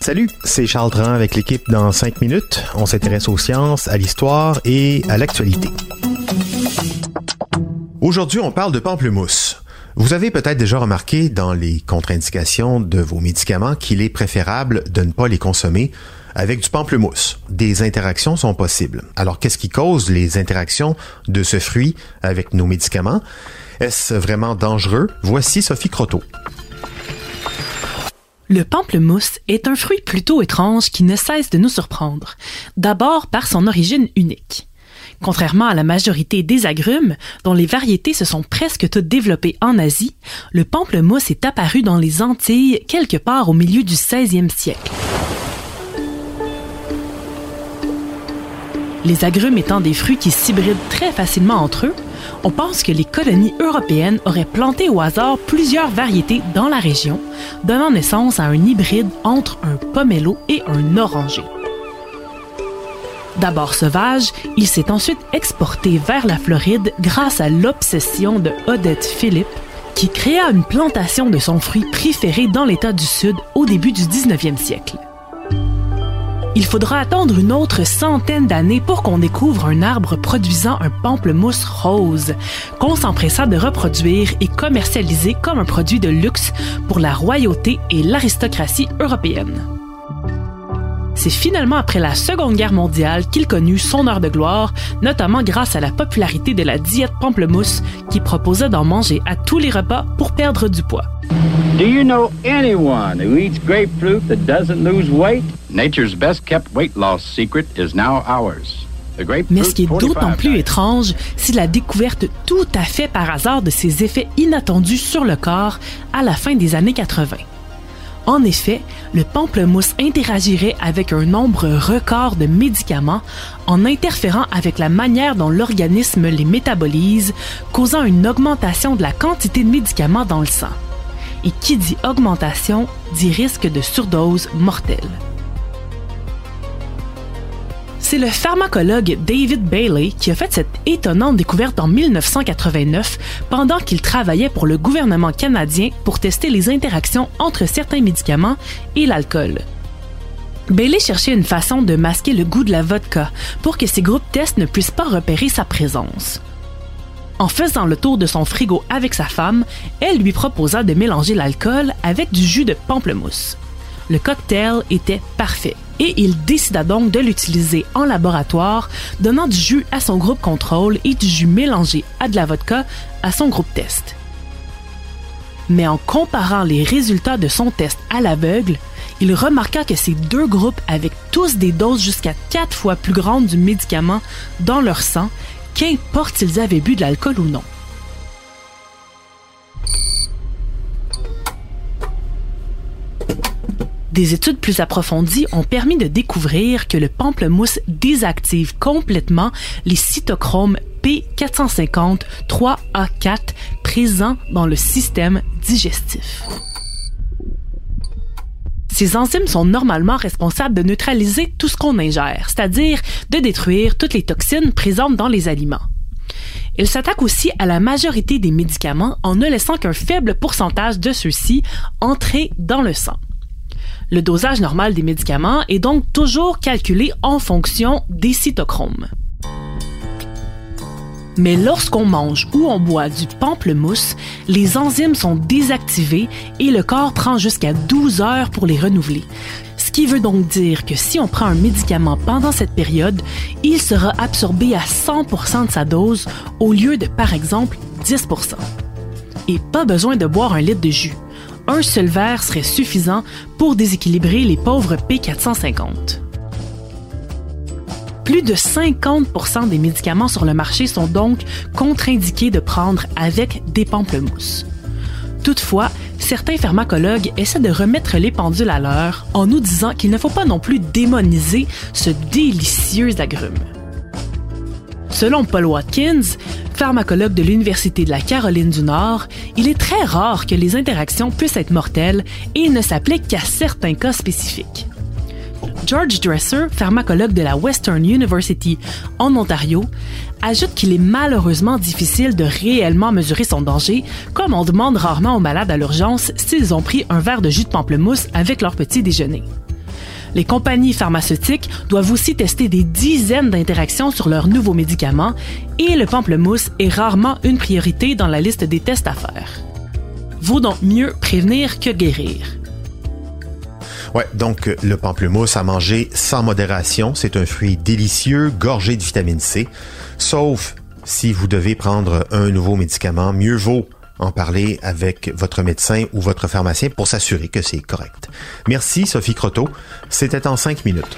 Salut, c'est Charles Dran avec l'équipe dans 5 minutes. On s'intéresse aux sciences, à l'histoire et à l'actualité. Aujourd'hui, on parle de pamplemousse. Vous avez peut-être déjà remarqué dans les contre-indications de vos médicaments qu'il est préférable de ne pas les consommer avec du pamplemousse. Des interactions sont possibles. Alors, qu'est-ce qui cause les interactions de ce fruit avec nos médicaments? Est-ce vraiment dangereux? Voici Sophie Croteau. Le pamplemousse est un fruit plutôt étrange qui ne cesse de nous surprendre. D'abord par son origine unique. Contrairement à la majorité des agrumes, dont les variétés se sont presque toutes développées en Asie, le pamplemousse est apparu dans les Antilles quelque part au milieu du 16e siècle. Les agrumes étant des fruits qui s'hybrident très facilement entre eux, on pense que les colonies européennes auraient planté au hasard plusieurs variétés dans la région, donnant naissance à un hybride entre un pomelo et un oranger. D'abord sauvage, il s'est ensuite exporté vers la Floride grâce à l'obsession de Odette Philippe, qui créa une plantation de son fruit préféré dans l'État du Sud au début du 19e siècle. Il faudra attendre une autre centaine d'années pour qu'on découvre un arbre produisant un pamplemousse rose, qu'on s'empressa de reproduire et commercialiser comme un produit de luxe pour la royauté et l'aristocratie européenne. C'est finalement après la Seconde Guerre mondiale qu'il connut son heure de gloire, notamment grâce à la popularité de la diète pamplemousse qui proposait d'en manger à tous les repas pour perdre du poids. Do you know anyone who eats grapefruit that doesn't lose weight? Nature's best kept weight loss secret is now ours. Mais ce qui est d'autant plus étrange, c'est la découverte tout à fait par hasard de ses effets inattendus sur le corps à la fin des années 80. En effet, le pamplemousse interagirait avec un nombre record de médicaments en interférant avec la manière dont l'organisme les métabolise, causant une augmentation de la quantité de médicaments dans le sang et qui dit augmentation dit risque de surdose mortelle. C'est le pharmacologue David Bailey qui a fait cette étonnante découverte en 1989 pendant qu'il travaillait pour le gouvernement canadien pour tester les interactions entre certains médicaments et l'alcool. Bailey cherchait une façon de masquer le goût de la vodka pour que ses groupes tests ne puissent pas repérer sa présence. En faisant le tour de son frigo avec sa femme, elle lui proposa de mélanger l'alcool avec du jus de pamplemousse. Le cocktail était parfait et il décida donc de l'utiliser en laboratoire, donnant du jus à son groupe contrôle et du jus mélangé à de la vodka à son groupe test. Mais en comparant les résultats de son test à l'aveugle, il remarqua que ces deux groupes avaient tous des doses jusqu'à quatre fois plus grandes du médicament dans leur sang qu'importe s'ils avaient bu de l'alcool ou non. Des études plus approfondies ont permis de découvrir que le pamplemousse désactive complètement les cytochromes P450 3A4 présents dans le système digestif. Ces enzymes sont normalement responsables de neutraliser tout ce qu'on ingère, c'est-à-dire de détruire toutes les toxines présentes dans les aliments. Ils s'attaquent aussi à la majorité des médicaments en ne laissant qu'un faible pourcentage de ceux-ci entrer dans le sang. Le dosage normal des médicaments est donc toujours calculé en fonction des cytochromes. Mais lorsqu'on mange ou on boit du pamplemousse, les enzymes sont désactivées et le corps prend jusqu'à 12 heures pour les renouveler. Ce qui veut donc dire que si on prend un médicament pendant cette période, il sera absorbé à 100% de sa dose au lieu de par exemple 10%. Et pas besoin de boire un litre de jus. Un seul verre serait suffisant pour déséquilibrer les pauvres P450. Plus de 50% des médicaments sur le marché sont donc contre-indiqués de prendre avec des pamplemousses. Toutefois, certains pharmacologues essaient de remettre les pendules à l'heure en nous disant qu'il ne faut pas non plus démoniser ce délicieux agrume. Selon Paul Watkins, pharmacologue de l'Université de la Caroline du Nord, il est très rare que les interactions puissent être mortelles et ne s'applique qu'à certains cas spécifiques. George Dresser, pharmacologue de la Western University en Ontario, ajoute qu'il est malheureusement difficile de réellement mesurer son danger, comme on demande rarement aux malades à l'urgence s'ils ont pris un verre de jus de pamplemousse avec leur petit déjeuner. Les compagnies pharmaceutiques doivent aussi tester des dizaines d'interactions sur leurs nouveaux médicaments et le pamplemousse est rarement une priorité dans la liste des tests à faire. Vaut donc mieux prévenir que guérir. Ouais, donc le pamplemousse à manger sans modération, c'est un fruit délicieux, gorgé de vitamine C. Sauf si vous devez prendre un nouveau médicament, mieux vaut en parler avec votre médecin ou votre pharmacien pour s'assurer que c'est correct. Merci Sophie Croteau. C'était en cinq minutes.